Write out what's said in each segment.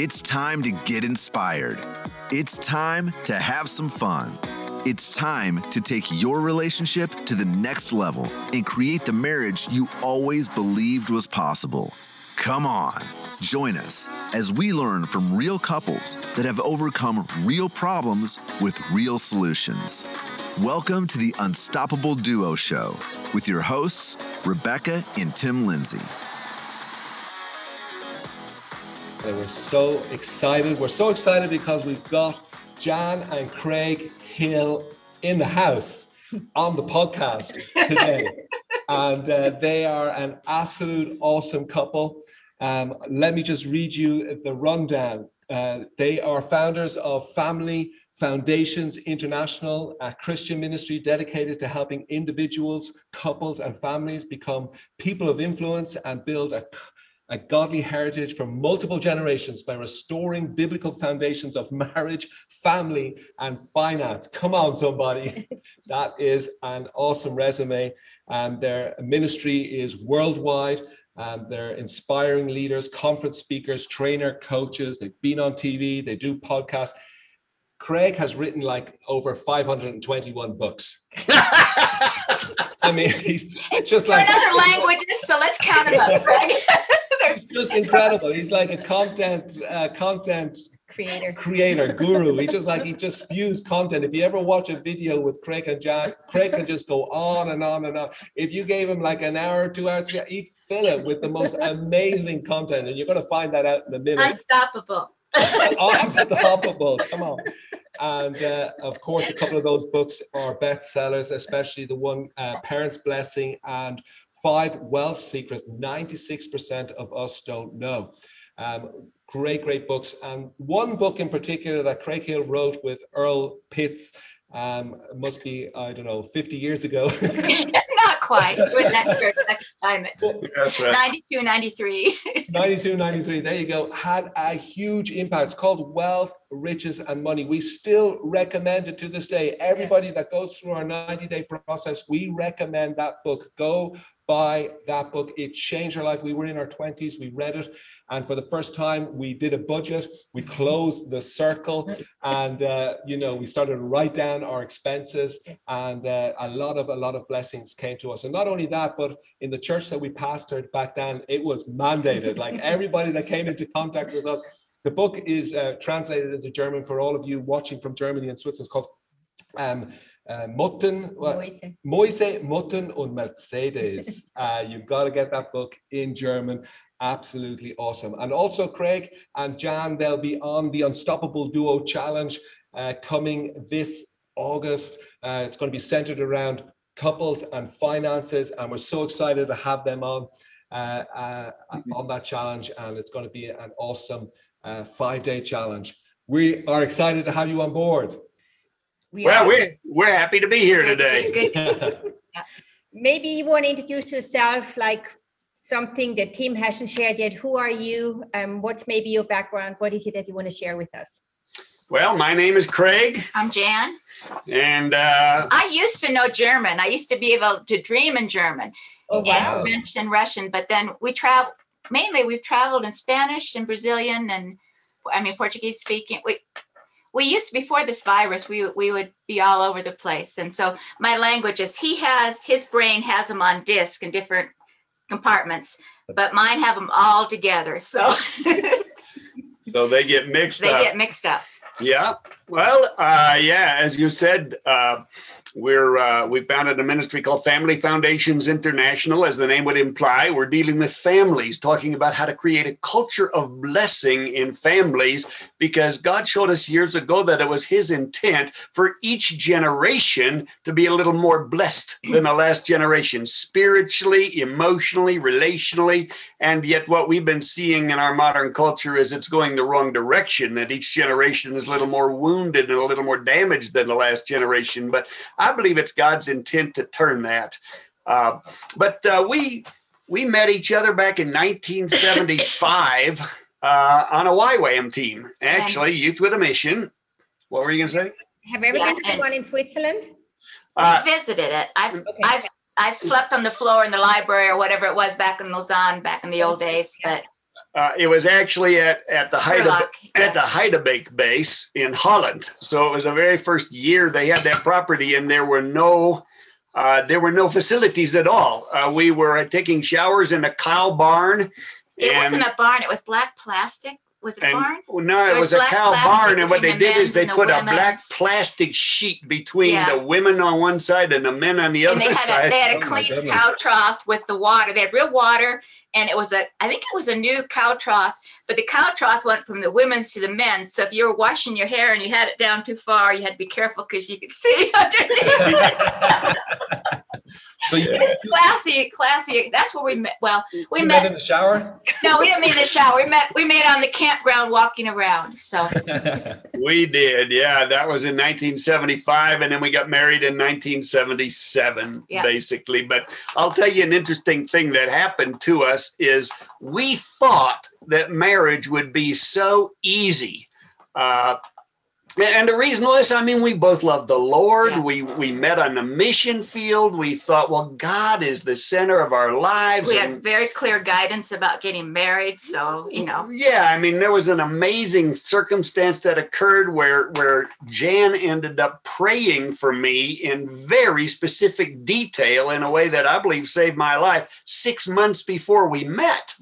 It's time to get inspired. It's time to have some fun. It's time to take your relationship to the next level and create the marriage you always believed was possible. Come on, join us as we learn from real couples that have overcome real problems with real solutions. Welcome to the Unstoppable Duo Show with your hosts, Rebecca and Tim Lindsay. We're so excited. We're so excited because we've got Jan and Craig Hill in the house on the podcast today. and uh, they are an absolute awesome couple. Um, let me just read you the rundown. Uh, they are founders of Family Foundations International, a Christian ministry dedicated to helping individuals, couples, and families become people of influence and build a a godly heritage for multiple generations by restoring biblical foundations of marriage, family, and finance. Come on, somebody. that is an awesome resume. And their ministry is worldwide. And they're inspiring leaders, conference speakers, trainer, coaches. They've been on TV, they do podcasts. Craig has written like over 521 books. I mean, he's just like other languages, so let's count them up, Craig. It's just incredible. He's like a content uh, content creator creator guru. He just like he just spews content. If you ever watch a video with Craig and Jan, Craig can just go on and on and on. If you gave him like an hour, two hours, he'd fill it with the most amazing content, and you're going to find that out in a minute. Unstoppable. Unstoppable. Come on. And uh, of course, a couple of those books are bestsellers, especially the one uh, Parents' Blessing and Five Wealth Secrets 96% of us don't know. Um, great, great books. And one book in particular that Craig Hill wrote with Earl Pitts um, must be, I don't know, 50 years ago. Not quite. When that time, That's right. 92, 93. 92, 93. There you go. Had a huge impact. It's called Wealth, Riches, and Money. We still recommend it to this day. Everybody that goes through our 90 day process, we recommend that book. Go buy that book. It changed our life. We were in our 20s, we read it, and for the first time, we did a budget. We closed the circle, and uh, you know, we started to write down our expenses, and uh, a lot of a lot of blessings came to us. And not only that, but in the church that we pastored back then, it was mandated. Like everybody that came into contact with us. The book is uh, translated into German for all of you watching from Germany and Switzerland. It's called um, uh, Motten, Moise. Mäuse, Motten und Mercedes. uh, you've got to get that book in German. Absolutely awesome. And also, Craig and Jan, they'll be on the Unstoppable Duo Challenge uh, coming this August. Uh, it's going to be centered around couples and finances, and we're so excited to have them on uh, uh, on that challenge. And it's going to be an awesome five day challenge. We are excited to have you on board. We well, are. we're we're happy to be here today. yeah. Maybe you want to introduce yourself, like something that Tim hasn't shared yet. Who are you? Um, what's maybe your background? What is it that you want to share with us? Well, my name is Craig. I'm Jan. And uh, I used to know German. I used to be able to dream in German oh, wow. and French and Russian. But then we travel mainly we've traveled in Spanish and Brazilian and I mean Portuguese speaking. We we used before this virus we we would be all over the place. And so my languages he has his brain has them on disk in different compartments but mine have them all together so. So they get mixed they up. they get mixed up. Yeah well uh yeah as you said uh we're uh, we founded a ministry called Family Foundations International, as the name would imply. We're dealing with families, talking about how to create a culture of blessing in families, because God showed us years ago that it was His intent for each generation to be a little more blessed than the last generation, spiritually, emotionally, relationally. And yet, what we've been seeing in our modern culture is it's going the wrong direction. That each generation is a little more wounded and a little more damaged than the last generation. But I believe it's God's intent to turn that. Uh, but uh, we we met each other back in 1975 uh, on a YWAM team, actually, Youth with a Mission. What were you going to say? Have you ever yeah, been to one in Switzerland? Uh, visited it. I've okay. I've I've slept on the floor in the library or whatever it was back in Lausanne back in the old days, but Uh, it was actually at, at the height of at the Heidebeek base in Holland. So it was the very first year they had that property, and there were no uh, there were no facilities at all. Uh, we were taking showers in a cow barn. It and, wasn't a barn, it was black plastic. Was it a and barn? no, it There was was a cow barn, and what they the did is they and the put a black plastic sheet between Yeah. the women on one side and the men on the And other they had side. a, they had a Oh clean cow trough with the water. They had real water, and it was a I think it was a new cow trough, but the cow trough went from the women's to the men's. So if you were washing your hair and you had it down too far, you had to be careful because you could see underneath. so you, classy, classy. That's where we met. Well, we met met. in the shower. No, we didn't meet in the shower. We met. We met on the campground walking around. So We did, yeah. That was in 1975, and then we got married in 1977, Yeah. basically. But I'll tell you an interesting thing that happened to us is we thought that marriage would be so easy. Uh, and the reason was, I mean, we both loved the Lord. Yeah. We we met on the mission field. We thought, well, God is the center of our lives. we and- had very clear guidance about getting married. So you know, yeah, I mean, there was an amazing circumstance that occurred where where Jan ended up praying for me in very specific detail in a way that I believe saved my life six months before we met.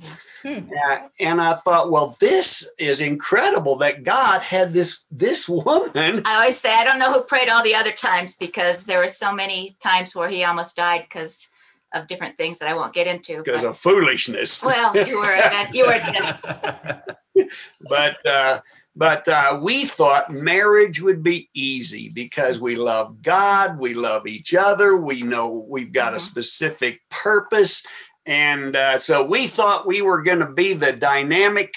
Hmm. Uh, and I thought, well, this is incredible that God had this this woman. I always say I don't know who prayed all the other times because there were so many times where he almost died because of different things that I won't get into. Because of foolishness. well, you were a- you were but uh, but uh, we thought marriage would be easy because we love God, we love each other, we know we've got a Mhm. specific purpose, and uh, so we thought we were going to be the dynamic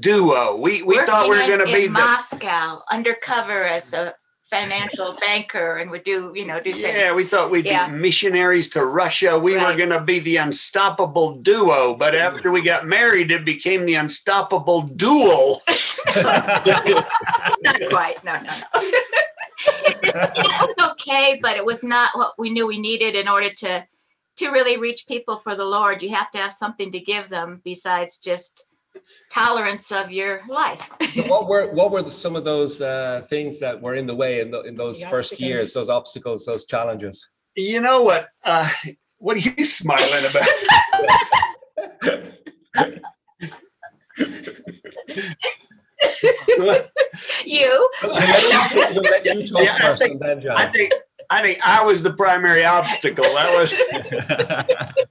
duo. We we thought we were going to be in the Moscow undercover as a financial banker and would do you know do things. yeah, we thought we'd Yeah. be missionaries to Russia. We were going to be the unstoppable duo, but after we got married, it became the unstoppable duel. not quite. No, no, no. it was okay, but it was not what we knew we needed in order to to really reach people for the Lord. You have to have something to give them besides just tolerance of your life. What were what were the, some of those uh, things that were in the way in, the, in those The first obstacles. years, those obstacles, those challenges? You know what? Uh, what are you smiling about? you, We'll let you, we'll let you talk Yeah, I first, think- and then I John. think I think I was the primary obstacle. That was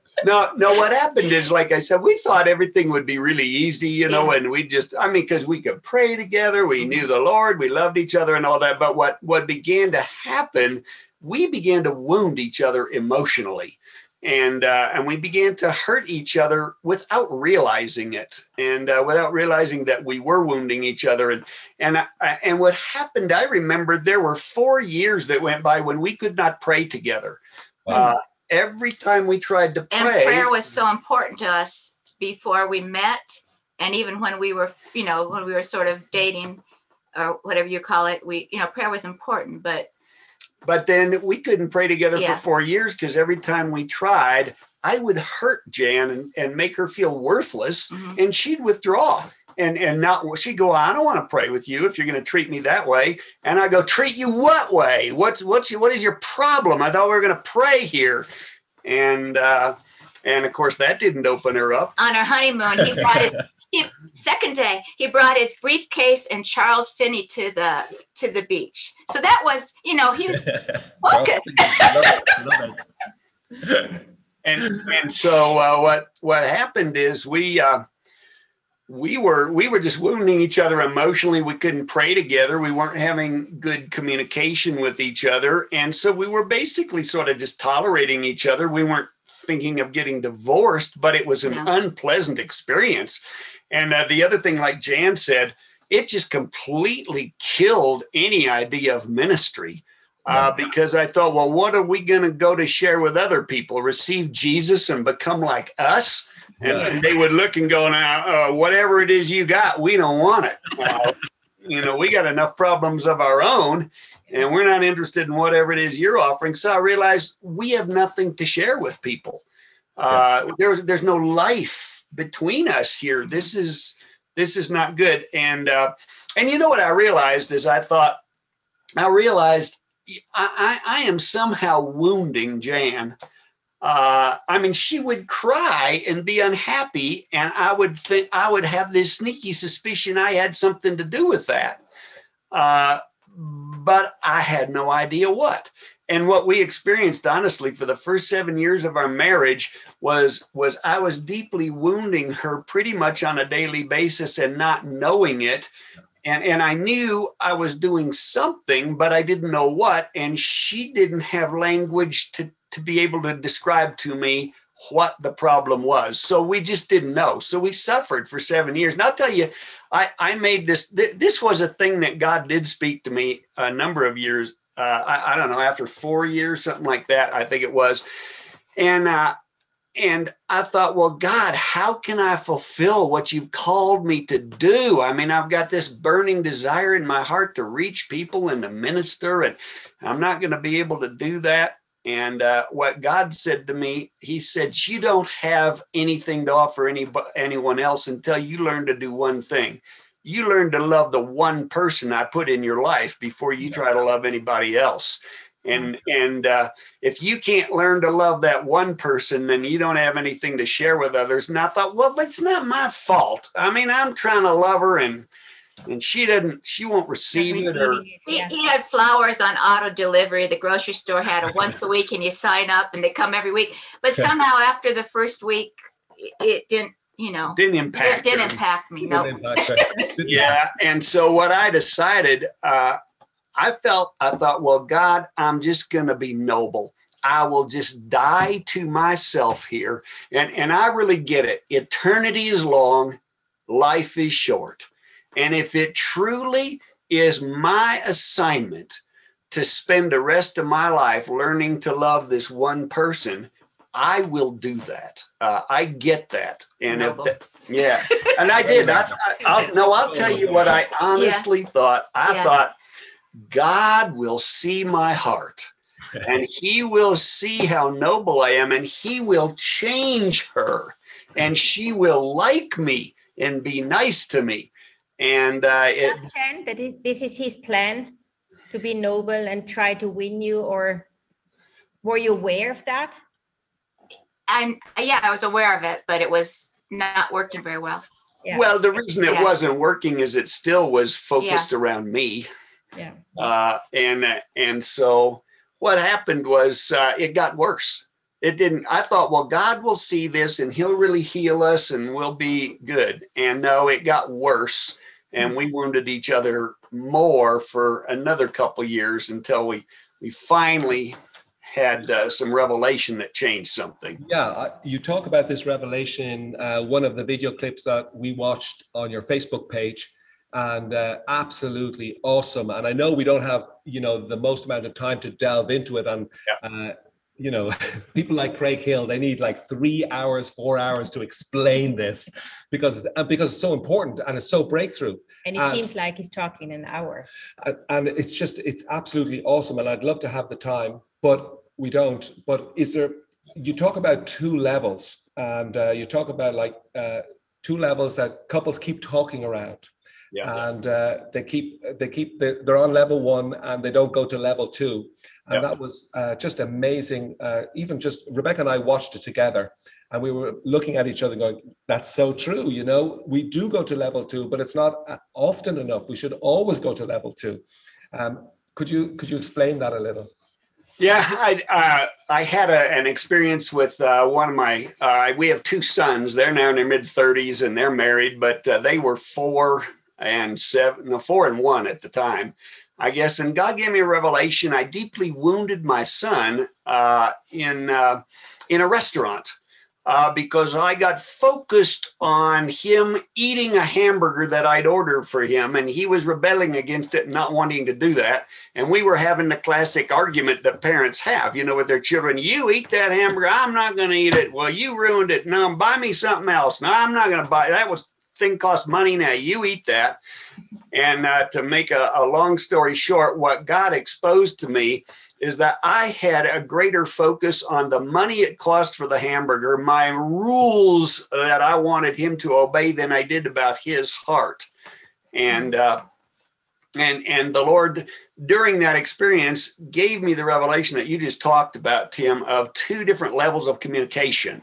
no, no. What happened is, like I said, we thought everything would be really easy, you know, and we just, I mean, because we could pray together, we mm-hmm. knew the Lord, we loved each other, and all that. But what what began to happen, we began to wound each other emotionally. And uh, and we began to hurt each other without realizing it, and uh, without realizing that we were wounding each other. And and I, and what happened, I remember there were four years that went by when we could not pray together. Uh, every time we tried to and pray, prayer was so important to us before we met, and even when we were, you know, when we were sort of dating or whatever you call it. We, you know, prayer was important, but but then we couldn't pray together Yeah. for four years because every time we tried, I would hurt Jan and, and make her feel worthless, Mhm. and she'd withdraw. And and not she'd go, I don't want to pray with you if you're going to treat me that way. And I go, treat you what way? What's what's your, what is your problem? I thought we were going to pray here, and uh, and of course that didn't open her up. on our honeymoon, he brought his he, second day. He brought his briefcase and Charles Finney to the to the beach. So that was, you know, he was focused. Love it, love it. and and so uh, what what happened is we uh, we were we were just wounding each other emotionally. We couldn't pray together. We weren't having good communication with each other, and so we were basically sort of just tolerating each other. We weren't thinking of getting divorced, but it was an No. unpleasant experience. And uh, the other thing, like Jan said, it just completely killed any idea of ministry uh, because I thought, well, what are we going to go to share with other people? Receive Jesus and become like us? And, they would look and go, now, uh, whatever it is you got, we don't want it. Uh, you know, we got enough problems of our own, and we're not interested in whatever it is you're offering. So I realized we have nothing to share with people. Uh, there's there's no life between us here. This is this is not good. And uh, and you know what I realized is I thought I realized I, I, I am somehow wounding Jan. Uh, I mean, she would cry and be unhappy, and I would think I would have this sneaky suspicion I had something to do with that. Uh, but I had no idea what. And what we experienced, honestly, for the first seven years of our marriage was was I was deeply wounding her pretty much on a daily basis and not knowing it. And, and I knew I was doing something, but I didn't know what. And she didn't have language to, to be able to describe to me what the problem was. So we just didn't know. So we suffered for seven years. And I'll tell you, I, I made this, th- this was a thing that God did speak to me a number of years. Uh, I, I, don't know, after four years, something like that, I think it was. And, uh, and I thought, well, God, how can I fulfill what you've called me to do? I mean, I've got this burning desire in my heart to reach people and to minister, and I'm not going to be able to do that. And uh, what God said to me, He said, "You don't have anything to offer any anyone else until you learn to do one thing. You learn to love the one person I put in your life before you try to love anybody else." And and uh, if you can't learn to love that one person, then you don't have anything to share with others. And I thought, well, it's not my fault. I mean, I'm trying to love her and and she didn't she won't receive it or he, he, had flowers on auto delivery. The grocery store had it once a week and you sign up and they come every week. But somehow after the first week it didn't you know didn't impact it didn't impact me no. yeah and so what i decided uh i felt i thought well god i'm just gonna be noble. I will just die to myself here. And, and I really get it. Eternity is long, life is short. And if it truly is my assignment to spend the rest of my life learning to love this one person, I will do that. Uh, I get that, and if that, yeah, and I did. I, I, will no, I'll tell you what I honestly yeah. thought. I yeah. thought God will see my heart, and He will see how noble I am, and He will change her, and she will like me and be nice to me. And uh, it, that is, this is his plan to be noble and try to win you, or were you aware of that? And yeah, I was aware of it, but it was not working very well. Yeah. Well, the reason it yeah. wasn't working is it still was focused yeah. around me. Yeah. Uh, and and so what happened was uh, it got worse. It didn't. I thought, well, God will see this and He'll really heal us and we'll be good. And no, it got worse and we wounded each other more for another couple years until we we finally had uh, some revelation that changed something. Yeah, uh, you talk about this revelation. Uh, one of the video clips that we watched on your Facebook page, and uh, absolutely awesome. And I know we don't have you know the most amount of time to delve into it, and yeah. Uh, you know, people like Craig Hill, they need like three hours, four hours to explain this because uh, because it's so important and it's so breakthrough. And it and, seems like he's talking an hour. And, and it's just it's absolutely awesome, and I'd love to have the time, but we don't. But is there? You talk about two levels, and uh, you talk about like uh, two levels that couples keep talking around. Yeah, and uh, they keep they keep they're on level one and they don't go to level two and yep. that was uh, just amazing. Uh, even just Rebecca and I watched it together, and we were looking at each other, going, "That's so true." You know, we do go to level two, but it's not uh, often enough. We should always go to level two. Um, could you could you explain that a little? Yeah, I uh, I had a, an experience with uh, one of my. Uh, we have two sons. They're now in their mid thirties and they're married, but uh, they were four and seven, no, four and one at the time. I guess, and God gave me a revelation. I deeply wounded my son uh, in uh, in a restaurant uh, because I got focused on him eating a hamburger that I'd ordered for him, and he was rebelling against it, not wanting to do that. And we were having the classic argument that parents have, you know, with their children: "You eat that hamburger, I'm not going to eat it. Well, you ruined it. No, buy me something else. No, I'm not going to buy it. That was thing costs money now. You eat that. And uh, to make a, a long story short, what God exposed to me is that I had a greater focus on the money it cost for the hamburger, my rules that I wanted him to obey than I did about his heart. And uh, and and the Lord during that experience gave me the revelation that you just talked about, Tim, of two different levels of communication.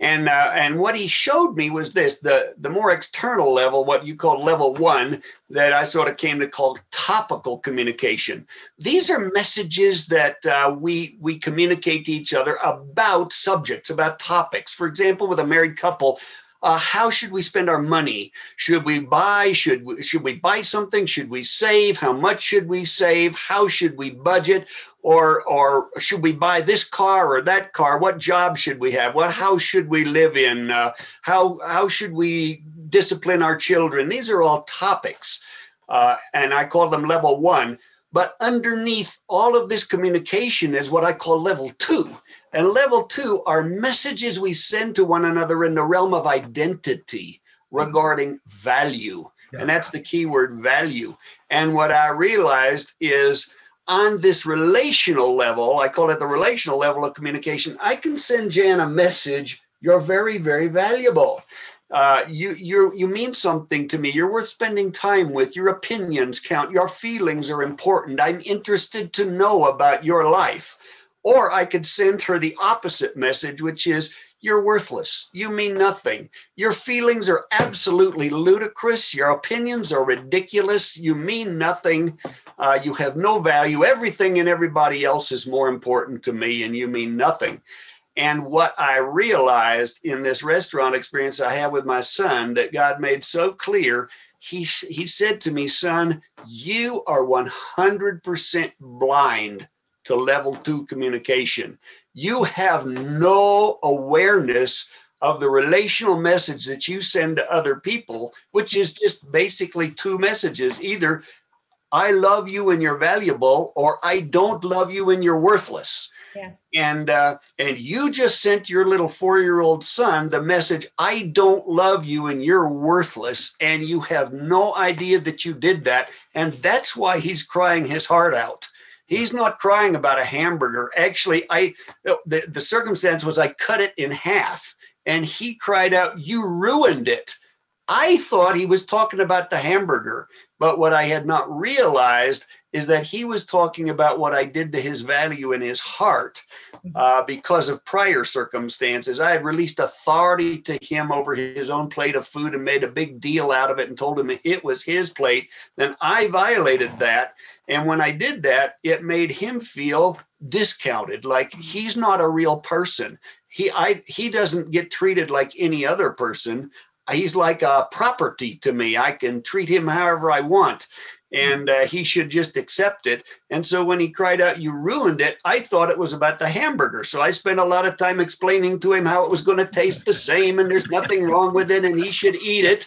And uh, and what he showed me was this: the the more external level, what you call level one, that I sort of came to call topical communication. These are messages that uh, we we communicate to each other about subjects, about topics. For example, with a married couple, uh, how should we spend our money? Should we buy? Should we, should we buy something? Should we save? How much should we save? How should we budget? Or or should we buy this car or that car? What job should we have? What house should we live in? Uh, how how should we discipline our children? These are all topics, uh, and I call them level one. But underneath all of this communication is what I call level two. And level two are messages we send to one another in the realm of identity regarding value. Yeah. And that's the key word value. And what I realized is on this relational level, I call it the relational level of communication, I can send Jan a message you're very, very valuable. Uh, you you you mean something to me. You're worth spending time with. Your opinions count. Your feelings are important. I'm interested to know about your life. Or I could send her the opposite message, which is, you're worthless. You mean nothing. Your feelings are absolutely ludicrous. Your opinions are ridiculous. You mean nothing. Uh, you have no value. Everything and everybody else is more important to me, and you mean nothing. And what I realized in this restaurant experience I had with my son that God made so clear, he, he said to me, Son, you are 100% blind to level two communication. You have no awareness of the relational message that you send to other people, which is just basically two messages either I love you and you're valuable, or I don't love you and you're worthless. Yeah. And uh, and you just sent your little four-year-old son the message, I don't love you and you're worthless, and you have no idea that you did that. And that's why he's crying his heart out. He's not crying about a hamburger. Actually, I the, the circumstance was I cut it in half and he cried out, You ruined it. I thought he was talking about the hamburger, but what I had not realized is that he was talking about what I did to his value in his heart mm-hmm. uh, because of prior circumstances. I had released authority to him over his own plate of food and made a big deal out of it and told him it was his plate. Then I violated that. And when I did that, it made him feel discounted, like he's not a real person. He I he doesn't get treated like any other person. He's like a property to me. I can treat him however I want and uh, he should just accept it. And so when he cried out, You ruined it, I thought it was about the hamburger. So I spent a lot of time explaining to him how it was going to taste the same and there's nothing wrong with it and he should eat it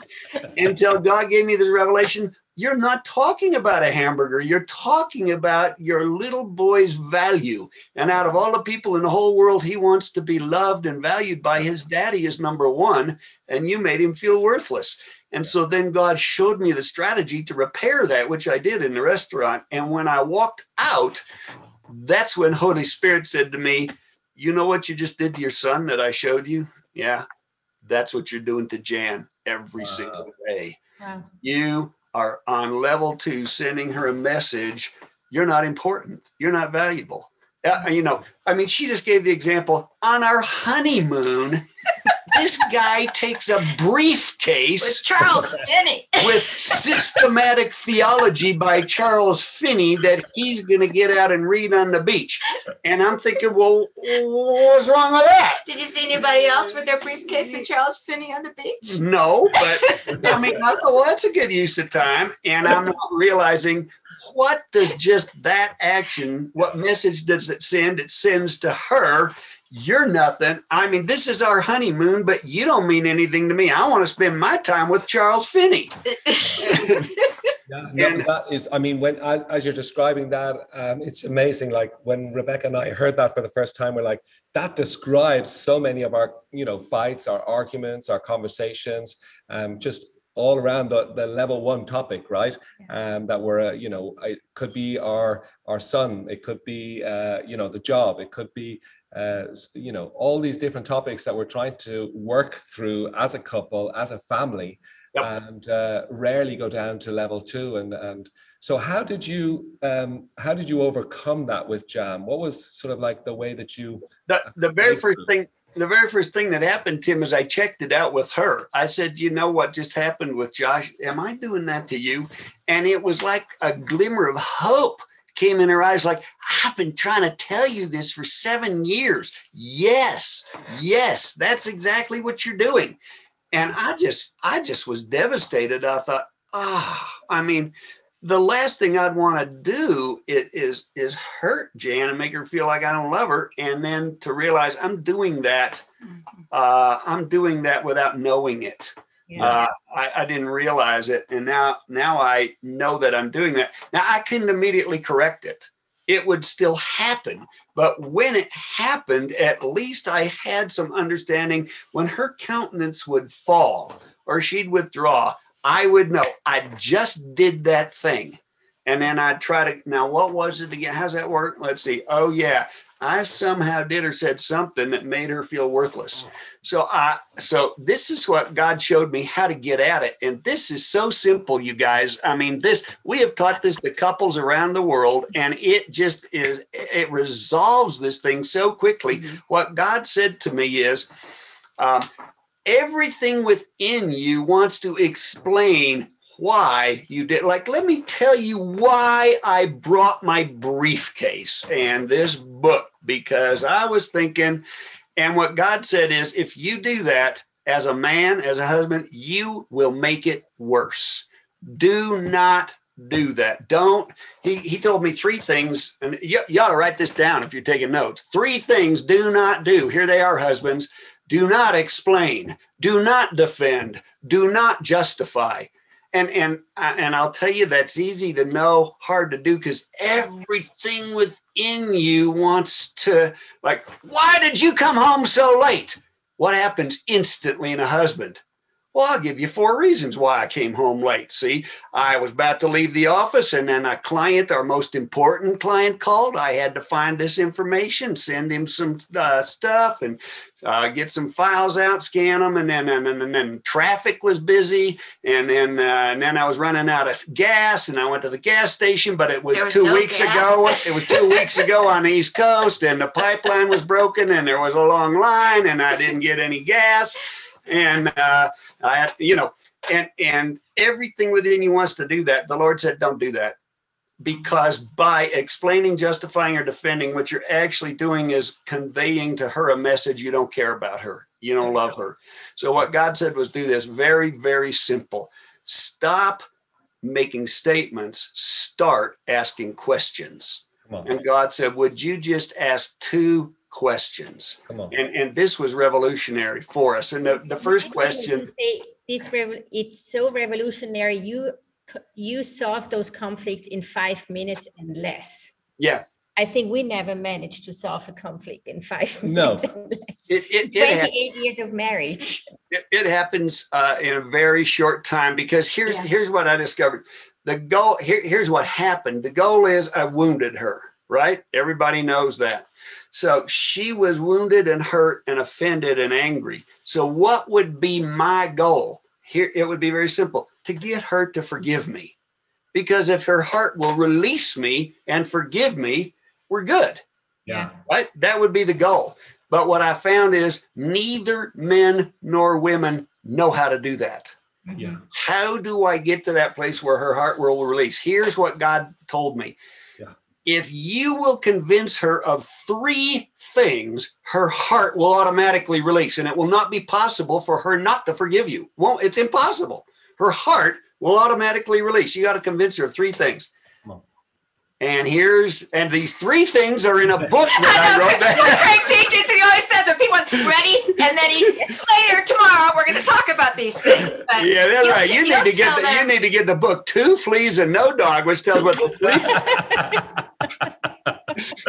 until God gave me this revelation you're not talking about a hamburger. You're talking about your little boy's value. And out of all the people in the whole world, he wants to be loved and valued by his daddy is number one. And you made him feel worthless. And so then God showed me the strategy to repair that, which I did in the restaurant. And when I walked out, that's when Holy Spirit said to me, You know what you just did to your son that I showed you? Yeah, that's what you're doing to Jan every wow. single day. Wow. You are on level two sending her a message you're not important you're not valuable uh, you know i mean she just gave the example on our honeymoon this guy takes a briefcase with Charles Finney with systematic theology by Charles Finney that he's going to get out and read on the beach. And I'm thinking, well, what's wrong with that? Did you see anybody else with their briefcase and Charles Finney on the beach? No, but I mean, I thought, well, that's a good use of time. And I'm not realizing what does just that action, what message does it send? It sends to her you're nothing. I mean, this is our honeymoon, but you don't mean anything to me. I want to spend my time with Charles Finney. yeah, no, that is, I mean, when as you're describing that, um, it's amazing. Like when Rebecca and I heard that for the first time, we're like, that describes so many of our, you know, fights, our arguments, our conversations. Um, just all around the, the level one topic, right? Um, that were, uh, you know, it could be our our son, it could be, uh, you know, the job, it could be, uh, you know, all these different topics that we're trying to work through as a couple, as a family, Yep. and uh, rarely go down to level two. And and so, how did you um, how did you overcome that with Jan? What was sort of like the way that you? the the very first thing the very first thing that happened tim is i checked it out with her i said you know what just happened with josh am i doing that to you and it was like a glimmer of hope came in her eyes like i've been trying to tell you this for seven years yes yes that's exactly what you're doing and i just i just was devastated i thought ah i mean the last thing I'd want to do is is hurt Jan and make her feel like I don't love her, and then to realize I'm doing that. Uh, I'm doing that without knowing it. Uh, I, I didn't realize it, and now now I know that I'm doing that. Now I couldn't immediately correct it. It would still happen, but when it happened, at least I had some understanding. When her countenance would fall or she'd withdraw, I would know I just did that thing. And then I'd try to, now what was it again? How's that work? Let's see. Oh, yeah. I somehow did or said something that made her feel worthless. So I, so this is what God showed me how to get at it. And this is so simple, you guys. I mean, this, we have taught this to couples around the world and it just is, it resolves this thing so quickly. What God said to me is, um, everything within you wants to explain why you did like let me tell you why i brought my briefcase and this book because i was thinking and what god said is if you do that as a man as a husband you will make it worse. Do not do that. Don't he, he told me three things and you, you ought to write this down if you're taking notes. Three things do not do. Here they are husbands. Do not explain. Do not defend. Do not justify and and uh, and I'll tell you that's easy to know, hard to do because everything within you wants to like, why did you come home so late? What happens instantly in a husband? Well, I'll give you four reasons why I came home late. See, I was about to leave the office, and then a client, our most important client, called. I had to find this information, send him some uh, stuff, and uh, get some files out, scan them, and then and, then- and then traffic was busy, and then uh, and then I was running out of gas, and I went to the gas station, but it was, was two no weeks gas. ago. It was two weeks ago on the East Coast, and the pipeline was broken, and there was a long line, and I didn't get any gas, and uh, I you know, and and everything within you wants to do that. The Lord said, "Don't do that." because by explaining, justifying, or defending, what you're actually doing is conveying to her a message you don't care about her, you don't love her. So, what God said was do this very, very simple stop making statements, start asking questions. And God said, Would you just ask two questions? come on. And, and this was revolutionary for us. And the, the first question, This rev- it's so revolutionary. You you solve those conflicts in five minutes and less. yeah, I think we never managed to solve a conflict in five No. minutes and less. it, it, it, ha- 28 years of marriage. it, it happens uh, in a very short time because here's Yeah. here's what I discovered. The goal here, here's what happened. The goal is I wounded her, right? Everybody knows that. So she was wounded and hurt and offended and angry. So what would be my goal? Here it would be very simple to get her to forgive me. Because if her heart will release me and forgive me, we're good Yeah. right? That would be the goal. But what I found is neither men nor women know how to do that. Yeah. How do I get to that place where her heart will release? Here's what God told me. Yeah. If you will convince her of three things, her heart will automatically release, and it will not be possible for her not to forgive you. Well, it's impossible. Her heart will automatically release. You got to convince her of three things. And here's and these three things are in a book that I wrote. Well, Craig teaches, he always says that people are ready, and then he later tomorrow we're going to talk about these things. But Yeah, that's you'll- right. You you'll need to get tell the, you need to get the book Two Fleas and No Dog, which tells what the three.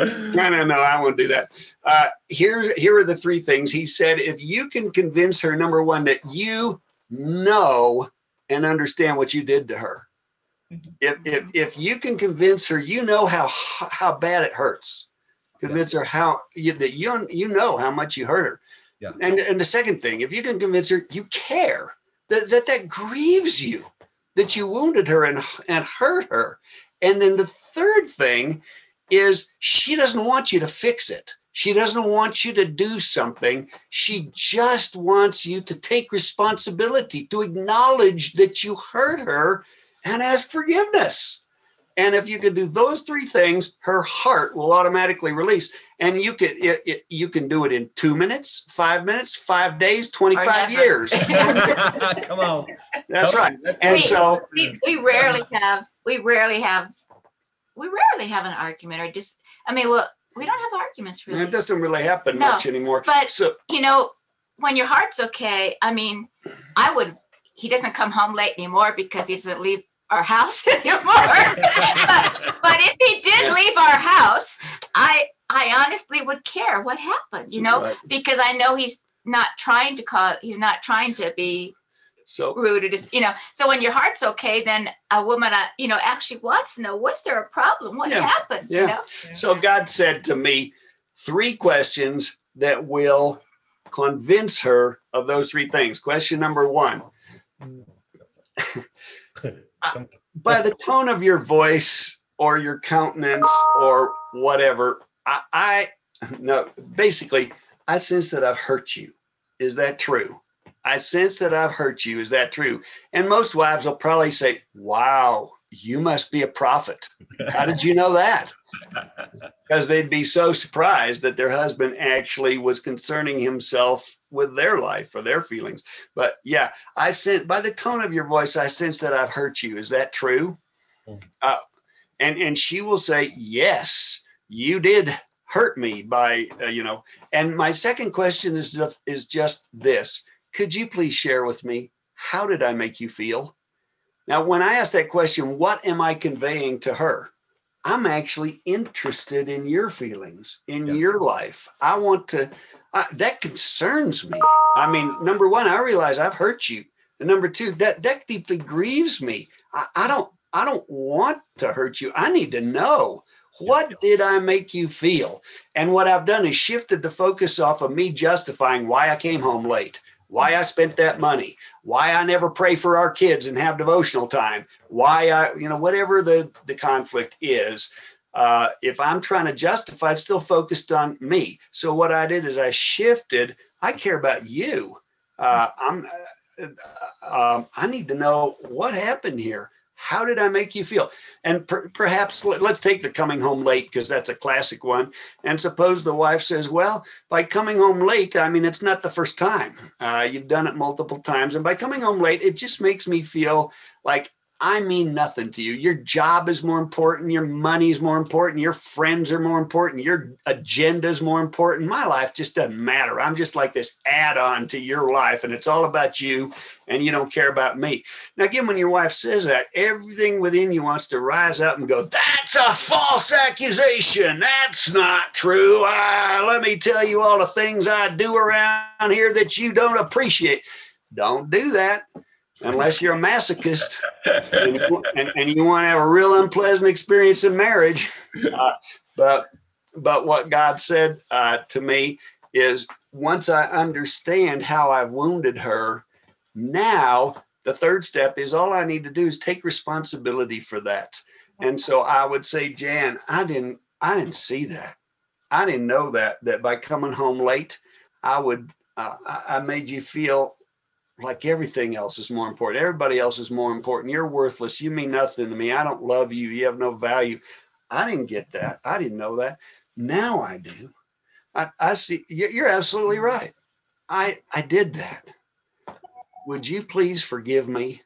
no, no, no, I won't do that. Uh, here, here are the three things he said. If you can convince her, number one, that you know and understand what you did to her. If if if you can convince her, you know how how bad it hurts. Convince her how you, that you you know how much you hurt her. Yeah. And and the second thing, if you can convince her you care that that that grieves you that you wounded her and and hurt her. And then the third thing is she doesn't want you to fix it. She doesn't want you to do something. She just wants you to take responsibility, to acknowledge that you hurt her and ask forgiveness. And if you can do those three things, her heart will automatically release. And you can it, it, you can do it in two minutes, five minutes, five days, 25 years. Come on. That's Come right. on. That's And We- so we, we rarely have we rarely have we rarely have an argument or just i mean well we don't have arguments really it doesn't really happen No, much anymore. but- so you know when your heart's okay i mean i would he doesn't come home late anymore because he doesn't leave our house anymore. But, but if he did leave our house i i honestly would care what happened you know? Right. because i know he's not trying to cause he's not trying to be so rude or just you know? So when your heart's okay then a woman uh, you know actually wants to know was there a problem? What Yeah, happened? Yeah. you know? So God said to me three questions that will convince her of those three things. Question number one Uh, by the tone of your voice or your countenance or whatever, I, I no, basically, I sense that I've hurt you. Is that true? I sense that I've hurt you. Is that true? And most wives will probably say, Wow, you must be a prophet. How did you know that? Because they'd be so surprised that their husband actually was concerning himself with their life or their feelings. But yeah, I sense by the tone of your voice, I sense that I've hurt you. Is that true? Mm. Uh, and and she will say, Yes, you did hurt me by uh, you know. And my second question is just, is just this: Could you please share with me how did I make you feel? Now, when I ask that question, what am I conveying to her? I'm actually interested in your feelings, in your life. I want to, I, that concerns me. I mean, number one, I realize I've hurt you. And number two, that, that deeply grieves me. I, I don't, I don't want to hurt you. I need to know what did I make you feel? And what I've done is shifted the focus off of me justifying why I came home late, why I spent that money, why I never pray for our kids and have devotional time, why I, you know, whatever the, the conflict is. Uh, if I'm trying to justify, it's still focused on me. So what I did is I shifted. I care about you. Uh, I'm. Uh, um, I need to know what happened here. How did I make you feel? And per- perhaps let, us take the coming home late because that's a classic one. And suppose the wife says, "Well, by coming home late, I mean it's not the first time. Uh, you've done it multiple times, and by coming home late, it just makes me feel like I mean nothing to you. Your job is more important. Your money is more important. Your friends are more important. Your agenda is more important. My life just doesn't matter. I'm just like this add on to your life, and it's all about you, and you don't care about me. Now, again, when your wife says that, everything within you wants to rise up and go, That's a false accusation. That's not true. Ah, let me tell you all the things I do around here that you don't appreciate. Don't do that unless you're a masochist and, you, and, and you want to have a real unpleasant experience in marriage. Uh, but but what God said uh, to me is once I understand how I've wounded her, now the third step is all I need to do is take responsibility for that. And so I would say, Jan, I didn't I didn't see that. I didn't know that that by coming home late, I would uh, I, I made you feel like everything else is more important. Everybody else is more important. You're worthless. You mean nothing to me. I don't love you. You have no value. I didn't get that. I didn't know that. Now I do. I, I see. you- You're absolutely mm-hmm. right. I I did that. Would you please forgive me?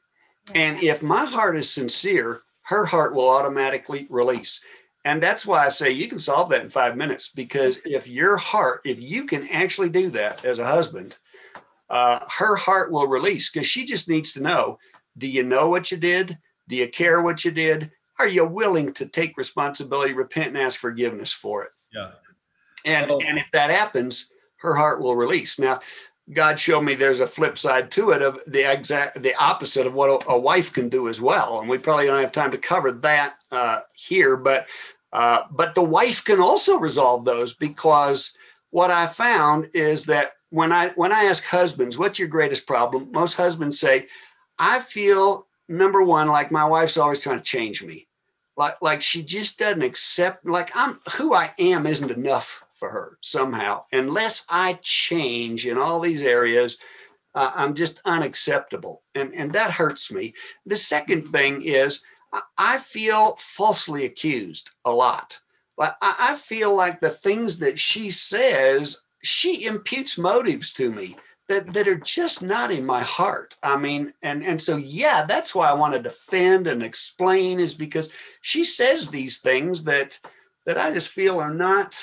And if my heart is sincere, her heart will automatically release. And that's why I say you can solve that in five minutes because mm-hmm. if your heart, if you can actually do that as a husband, uh, her heart will release because she just needs to know do you know what you did? Do you care what you did? Are you willing to take responsibility, repent, and ask forgiveness for it? Yeah. And, Oh. and if that happens, her heart will release. Now, God showed me there's a flip side to it of the exact the opposite of what a, a wife can do as well. And we probably don't have time to cover that uh, here, but uh, but the wife can also resolve those because what I found is that when I when I ask husbands, what's your greatest problem? Most husbands say, I feel number one, like my wife's always trying to change me. Like like she just doesn't accept like I'm who I am isn't enough for her somehow. Unless I change in all these areas, uh, I'm just unacceptable. And, and that hurts me. The second thing is I feel falsely accused a lot. But I feel like the things that she says, she imputes motives to me that, that are just not in my heart. I mean, and, and so, yeah, that's why I want to defend and explain is because she says these things that, that I just feel are not,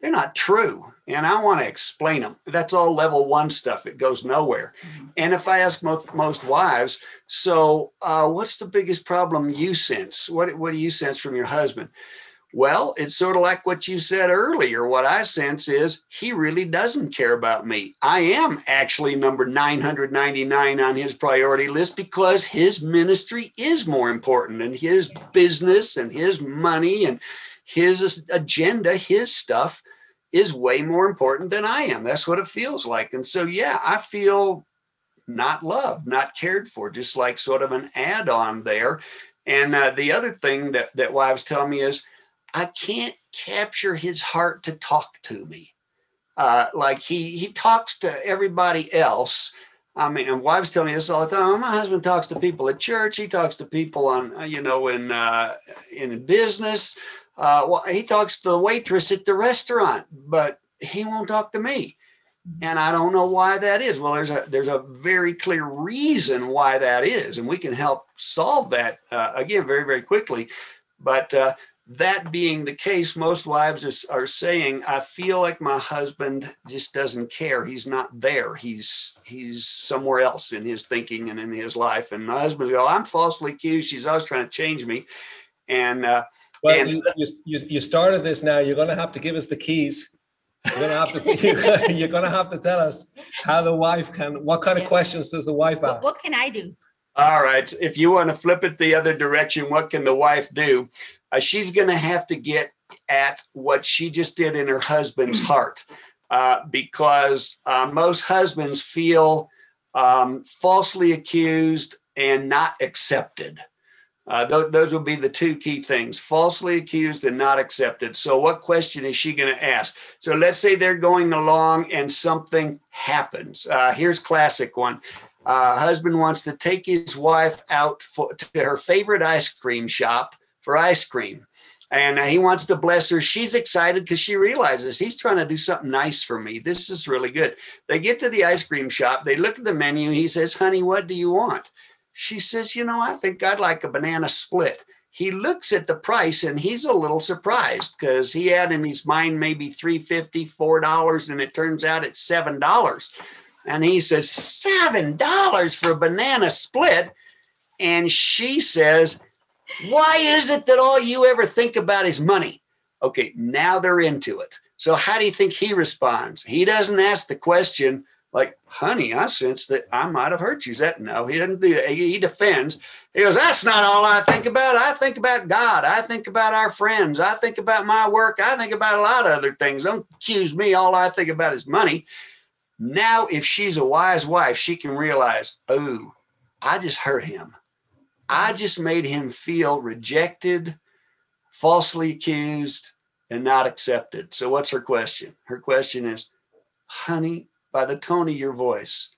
they're not true and i want to explain them that's all level one stuff. It goes nowhere. Mm-hmm. and if i ask most most wives so uh, what's the biggest problem you sense? What, what do you sense from your husband well it's sort of like what you said earlier what i sense is he really doesn't care about me i am actually number 999 on his priority list because his ministry is more important and his business and his money and his agenda, his stuff is way more important than I am. That's what it feels like. And so, yeah, I feel not loved, not cared for, just like sort of an add on there. And uh, the other thing that, that wives tell me is, I can't capture his heart to talk to me. Uh, like he he talks to everybody else. I mean, and wives tell me this all the time. My husband talks to people at church. He talks to people on, you know, in uh, in business. Uh, well, he talks to the waitress at the restaurant, but he won't talk to me. And I don't know why that is. Well, there's a there's a very clear reason why that is, and we can help solve that uh, again very very quickly. But uh, that being the case, most wives are, are saying, "I feel like my husband just doesn't care. He's not there. He's he's somewhere else in his thinking and in his life." And my husband go, "I'm falsely accused. She's always trying to change me," and uh, well, and, you, you, you started this now. You're going to have to give us the keys. You're going to have to you're going to have to tell us how the wife can. What kind of questions does the wife ask? What, what can I do? All right. If you want to flip it the other direction, what can the wife do? Uh, she's going to have to get at what she just did in her husband's heart, uh, because uh, most husbands feel um, falsely accused and not accepted. Uh, th- those will be the two key things falsely accused and not accepted. So, what question is she going to ask? So, let's say they're going along and something happens. Uh, here's classic one. Uh, husband wants to take his wife out for, to her favorite ice cream shop for ice cream. And he wants to bless her. She's excited because she realizes he's trying to do something nice for me. This is really good. They get to the ice cream shop. They look at the menu. He says, Honey, what do you want? She says, You know, I think I'd like a banana split. He looks at the price and he's a little surprised because he had in his mind maybe $3.50, $4, and it turns out it's $7. And he says, $7 for a banana split. And she says, Why is it that all you ever think about is money? Okay, now they're into it. So, how do you think he responds? He doesn't ask the question, like, honey, I sense that I might have hurt you. Is that no? He doesn't do that. He defends. He goes, that's not all I think about. I think about God. I think about our friends. I think about my work. I think about a lot of other things. Don't accuse me. All I think about is money. Now, if she's a wise wife, she can realize, oh, I just hurt him. I just made him feel rejected, falsely accused, and not accepted. So, what's her question? Her question is, honey, by the tone of your voice.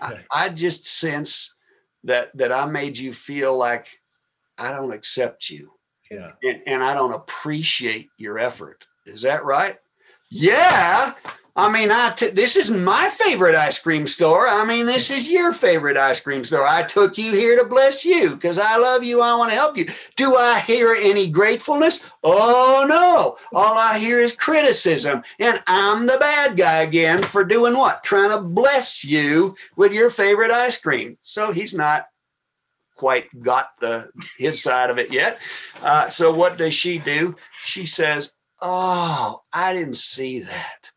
I, I just sense that that I made you feel like I don't accept you. Yeah. And, and I don't appreciate your effort. Is that right? Yeah. I mean, I t- this is my favorite ice cream store. I mean, this is your favorite ice cream store. I took you here to bless you because I love you. I want to help you. Do I hear any gratefulness? Oh, no. All I hear is criticism. And I'm the bad guy again for doing what? Trying to bless you with your favorite ice cream. So he's not quite got the his side of it yet. Uh, so what does she do? She says, "Oh, I didn't see that."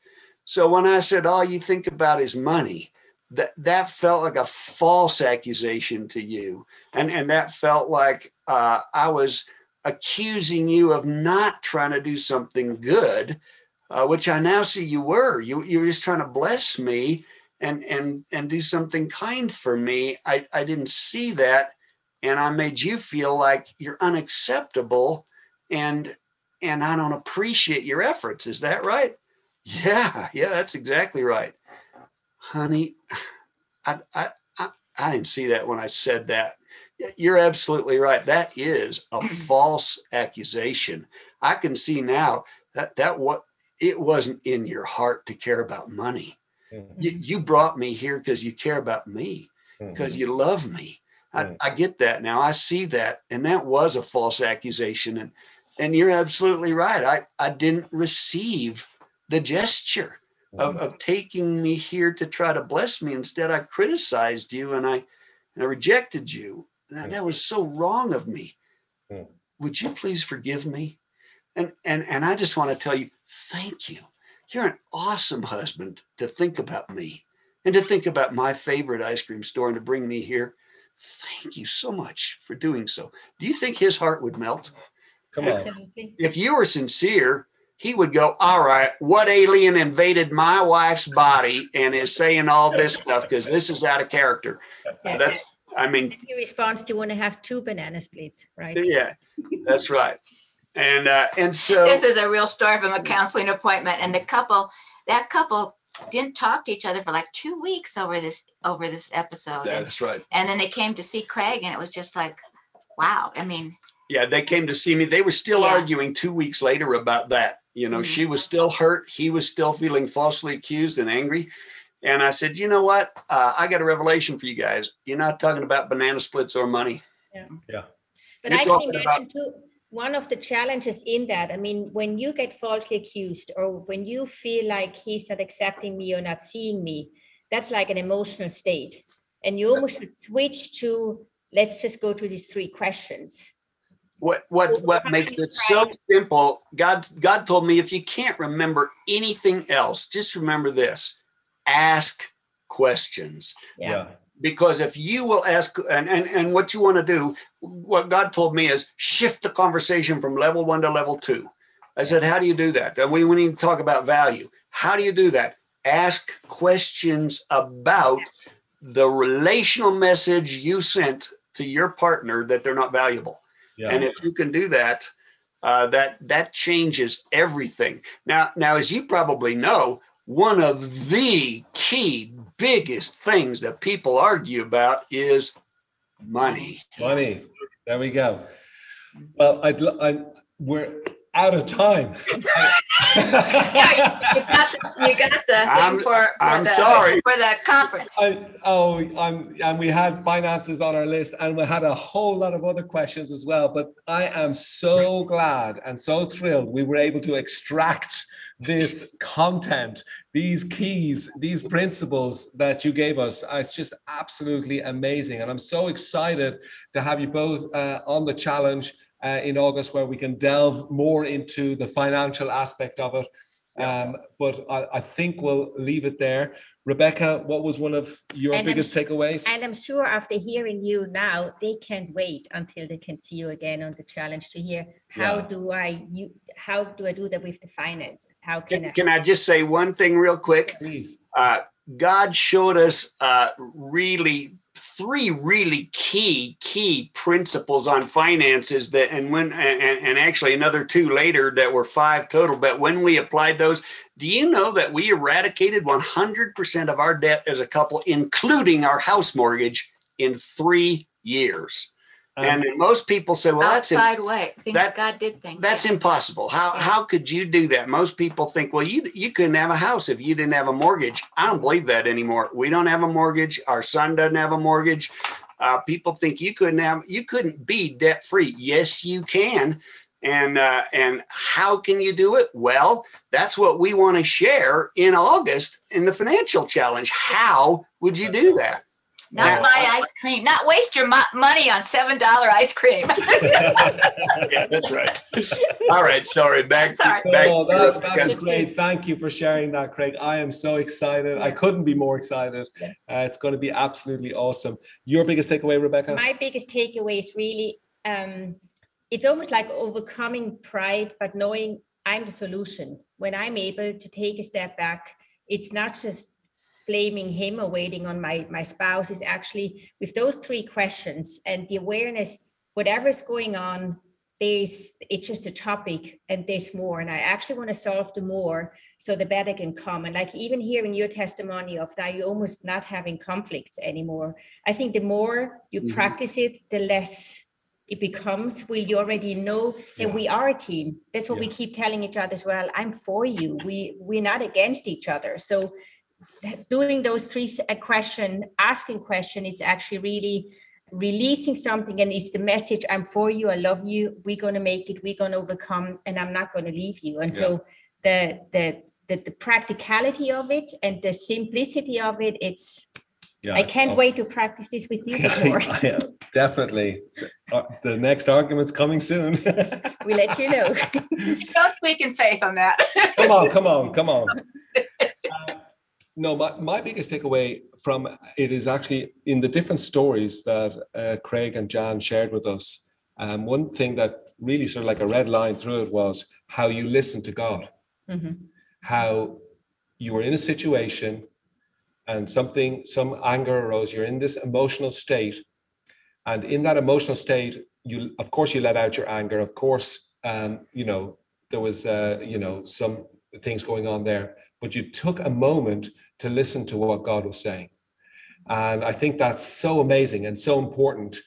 So when I said all you think about is money, that that felt like a false accusation to you. And and that felt like uh, i was accusing you of not trying to do something good uh, which i now see you were. You, you were just trying to bless me and and and do something kind for me. I i didn't see that and i made you feel like you're unacceptable and and i don't appreciate your efforts. Is that right yeah yeah that's exactly right honey, I, I, I, I didn't see that when I said that. You're absolutely right. That is a false accusation. I can see now that that what it wasn't in your heart to care about money. Mm-hmm. You, you, brought me here because you care about me, because mm-hmm. you love me. I, mm-hmm. I, get that now. I see that, and that was a false accusation. And and you're absolutely right. I I didn't receive the gesture of, mm. of taking me here to try to bless me. Instead, I criticized you and I, and I rejected you. That, mm. that was so wrong of me. Mm. Would you please forgive me? And, and, and I just want to tell you, thank you. You're an awesome husband to think about me and to think about my favorite ice cream store and to bring me here. Thank you so much for doing so. Do you think his heart would melt? Come on. If you were sincere, he would go, All right, what alien invaded my wife's body and is saying all this stuff? Because this is out of character. Yeah. That's, I mean, he responds you want to have two banana splits, right? Yeah, that's right. And uh, and so this is a real story from a counseling appointment, and the couple, that couple didn't talk to each other for like two weeks over this over this episode. Yeah, that's right. And then they came to see Craig, and it was just like, wow. I mean, yeah, they came to see me. They were still yeah. arguing two weeks later about that. You know, mm-hmm. she was still hurt. He was still feeling falsely accused and angry. And I said, you know what? Uh, I got a revelation for you guys. You're not talking about banana splits or money. Yeah. Yeah. But You're I can imagine about- too, one of the challenges in that, I mean, when you get falsely accused or when you feel like he's not accepting me or not seeing me, that's like an emotional state. And you almost should switch to let's just go to these three questions what what what makes it so simple god god told me if you can't remember anything else just remember this ask questions. Yeah. Because if you will ask and, and and what you want to do what god told me is shift the conversation from level one to level two. I said how do you do that? We, we need to talk about value. How do you do that? Ask questions about the relational message you sent to your partner that they're not valuable yeah. And if you can do that, uh, that that changes everything. Now, now, as you probably know, one of the key biggest things that people argue about is money. Money. There we go. Well, I'd, I, we're out of time. yeah, you, got the, you got the thing I'm, for, for I'm the, sorry. for the conference. I, oh, I'm, and we had finances on our list, and we had a whole lot of other questions as well. But I am so glad and so thrilled we were able to extract this content, these keys, these principles that you gave us. It's just absolutely amazing, and I'm so excited to have you both uh, on the challenge uh, in August where we can delve more into the financial aspect of it. Um, but I, I, think we'll leave it there. Rebecca, what was one of your and biggest I'm, takeaways? And I'm sure after hearing you now, they can't wait until they can see you again on the challenge to hear how yeah. do I you how do I do that with the finances? How can, can I? Can I just say one thing real quick? Please. Uh, God showed us uh, really three really key key principles on finances that and when and, and actually another two later that were five total but when we applied those do you know that we eradicated 100% of our debt as a couple including our house mortgage in three years and um, most people say, "Well, that's outside way. Things that, God did things. That's yeah. impossible. How yeah. how could you do that?" Most people think, "Well, you you couldn't have a house if you didn't have a mortgage." I don't believe that anymore. We don't have a mortgage. Our son doesn't have a mortgage. Uh, people think you couldn't have you couldn't be debt free. Yes, you can. And uh, and how can you do it? Well, that's what we want to share in August in the financial challenge. How would you do that? Not Yeah. my ice cream. Not waste your mo- money on seven dollar ice cream. yeah, that's right. All right, sorry. Back to Sorry. back. Oh, that, that was great. Thank you for sharing that, Craig. I am so excited. I couldn't be more excited. Yeah. Uh, it's going to be absolutely awesome. Your biggest takeaway, Rebecca? my biggest takeaway is really um, it's almost like overcoming pride but knowing i'm the solution when i'm able to take a step back it's not just blaming him or waiting on my my spouse is actually with those three questions and the awareness whatever's going on there's it's just a topic and there's more and i actually want to solve the more so the better can come and like even hearing your testimony of that you almost not having conflicts anymore I think the more you Mhm. practice it, the less it becomes. Well, you already know that Yeah. we are a team. That's what we keep telling each other as well. I'm for you. We we're not against each other. So doing those three s- a question, asking question, is actually really releasing something and it's the message i'm for you i love you we're going to make it we're going to overcome and i'm not going to leave you and Yeah. so the the the, the practicality of it and the simplicity of it it's Yeah, I can't wait to practice this with you more. Yeah, definitely. Uh, the next argument's coming soon. We'll let you know. Don't speak in faith on that. come on, come on, come on. No, my, my biggest takeaway from it is actually in the different stories that uh, Craig and Jan shared with us. Um, one thing that really sort of like a red line through it was how you listen to God, Mhm. how you were in a situation and something, some anger arose, you're in this emotional state. And in that emotional state, you, of course, you let out your anger. Of course, um, you know, there was, uh, you know, some things going on there, but you took a moment to listen to what God was saying. And I think that's so amazing and so important.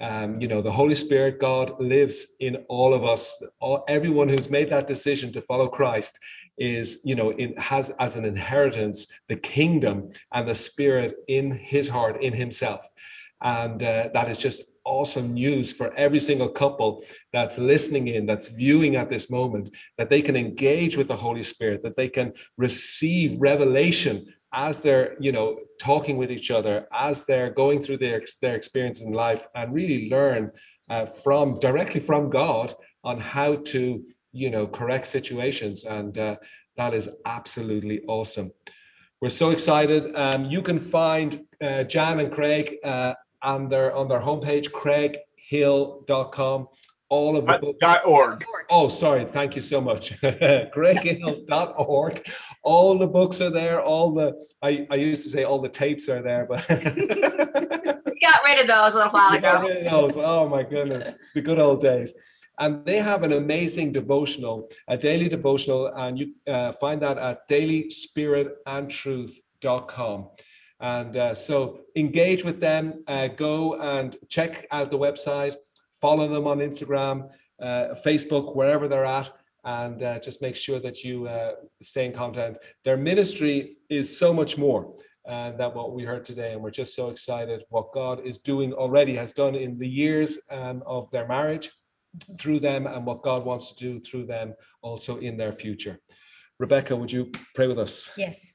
Um, you know, the Holy Spirit, God lives in all of us. All, everyone who's made that decision to follow Christ is, you know, in, has as an inheritance the kingdom and the Spirit in his heart, in himself. And uh, that is just awesome news for every single couple that's listening in, that's viewing at this moment, that they can engage with the Holy Spirit, that they can receive revelation as they're, you know, talking with each other, as they're going through their, their experience in life and really learn uh, from directly from God on how to, you know, correct situations. And uh, that is absolutely awesome. We're so excited. Um, you can find uh, Jan and Craig on their on their homepage, craighill.com. All of the books. Dot org. Oh, sorry. Thank you so much. craighill.org. All the books are there. All the I, I used to say all the tapes are there, but We got rid of those a little while you got ago. rid of those. Oh my goodness, the good old days. And they have an amazing devotional, a daily devotional, and you uh, find that at dailyspiritandtruth.com. And uh, so engage with them, uh, go and check out the website, follow them on Instagram, uh, Facebook, wherever they're at, and uh, just make sure that you uh, stay in contact. Their ministry is so much more uh, than what we heard today, and we're just so excited what God is doing already, has done in the years um, of their marriage through them, and what God wants to do through them also in their future. Rebecca, would you pray with us? Yes.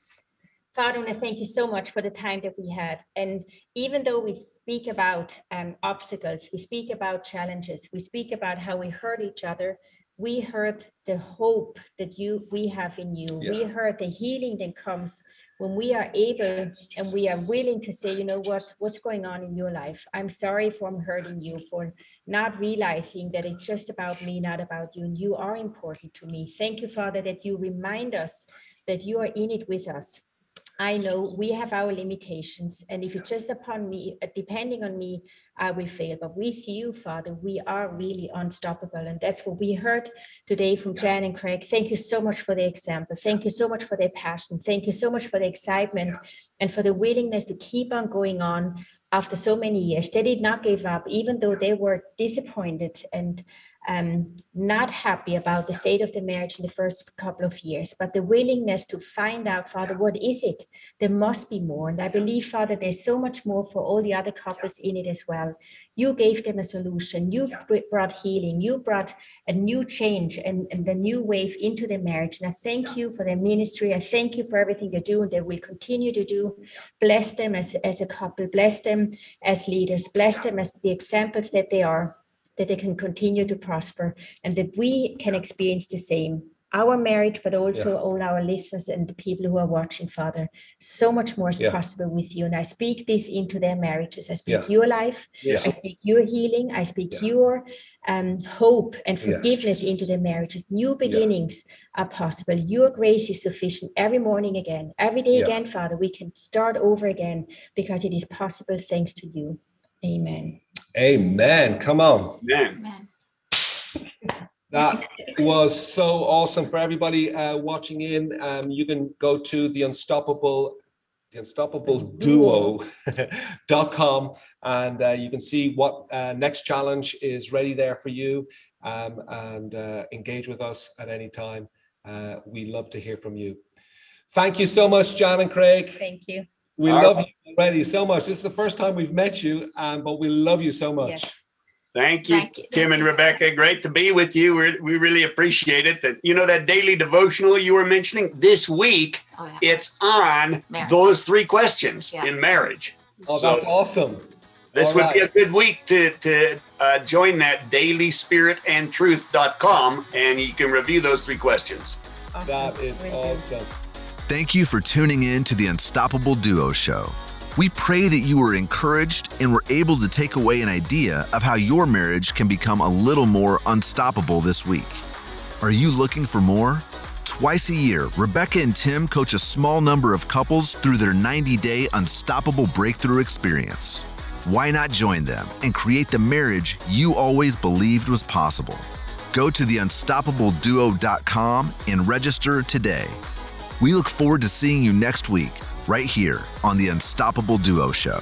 Father, I thank you so much for the time that we had. And even though we speak about um, obstacles, we speak about challenges, we speak about how we hurt each other, we heard the hope that you we have in you. We Yeah. heard the healing that comes when we are able and we are willing to say, you know what, what's going on in your life? I'm sorry for hurting you, for not realizing that it's just about me, not about you. And you are important to me. Thank you, Father, that you remind us that you are in it with us. I know we have our limitations, and if it's just upon me, uh, depending on me, I will fail. But with you, Father, we are really unstoppable. And that's what we heard today from Jan and Craig. Thank you so much for the example. Thank you so much for their passion. Thank you so much for the excitement and for the willingness to keep on going on after so many years. They did not give up, even though they were disappointed and um, not happy about the state of the marriage in the first couple of years, but the willingness to find out, Father, what is it? There must be more. And I believe, Father, there's so much more for all the other couples in it as well. You gave them a solution. You brought healing. You brought a new change and, and the new wave into the marriage. And I thank you for their ministry. I thank you for everything they do and they will continue to do. Bless them as, as a couple. Bless them as leaders. Bless them as the examples that they are, that they can continue to prosper and that we can experience the same our marriage, but also yeah. all our listeners and the people who are watching, Father. So much more is yeah. possible with you. And I speak this into their marriages. I speak yeah. your life. Yes. I speak your healing. I speak your um, hope and forgiveness yes. into their marriages. New beginnings are possible. Your grace is sufficient every morning again, every day again, Father. We can start over again because it is possible thanks to you. Amen. Amen. Come on. Amen. Amen. That was so awesome for everybody uh, watching in. Um, you can go to the unstoppable, the unstoppable duo.com and uh, you can see what uh, next challenge is ready there for you um, and uh, engage with us at any time. Uh, we love to hear from you. Thank you so much, Jan and Craig. Thank you. We All love right. you already so much. It's the first time we've met you, um, but we love you so much. Yes. Thank you, Thank you. Tim and Rebecca. Great to be with you. We're, we really appreciate it. That you know that daily devotional you were mentioning this week. Oh, yeah. It's on marriage. those three questions yeah. in marriage. Oh, so that's awesome. This All would right. be a good week to to uh, join that dailyspiritandtruth.com and you can review those three questions. Awesome. That is awesome. Thank you for tuning in to the Unstoppable Duo Show. We pray that you were encouraged and were able to take away an idea of how your marriage can become a little more unstoppable this week. Are you looking for more? Twice a year, Rebecca and Tim coach a small number of couples through their 90 day unstoppable breakthrough experience. Why not join them and create the marriage you always believed was possible? Go to theunstoppableduo.com and register today. We look forward to seeing you next week right here on the Unstoppable Duo Show.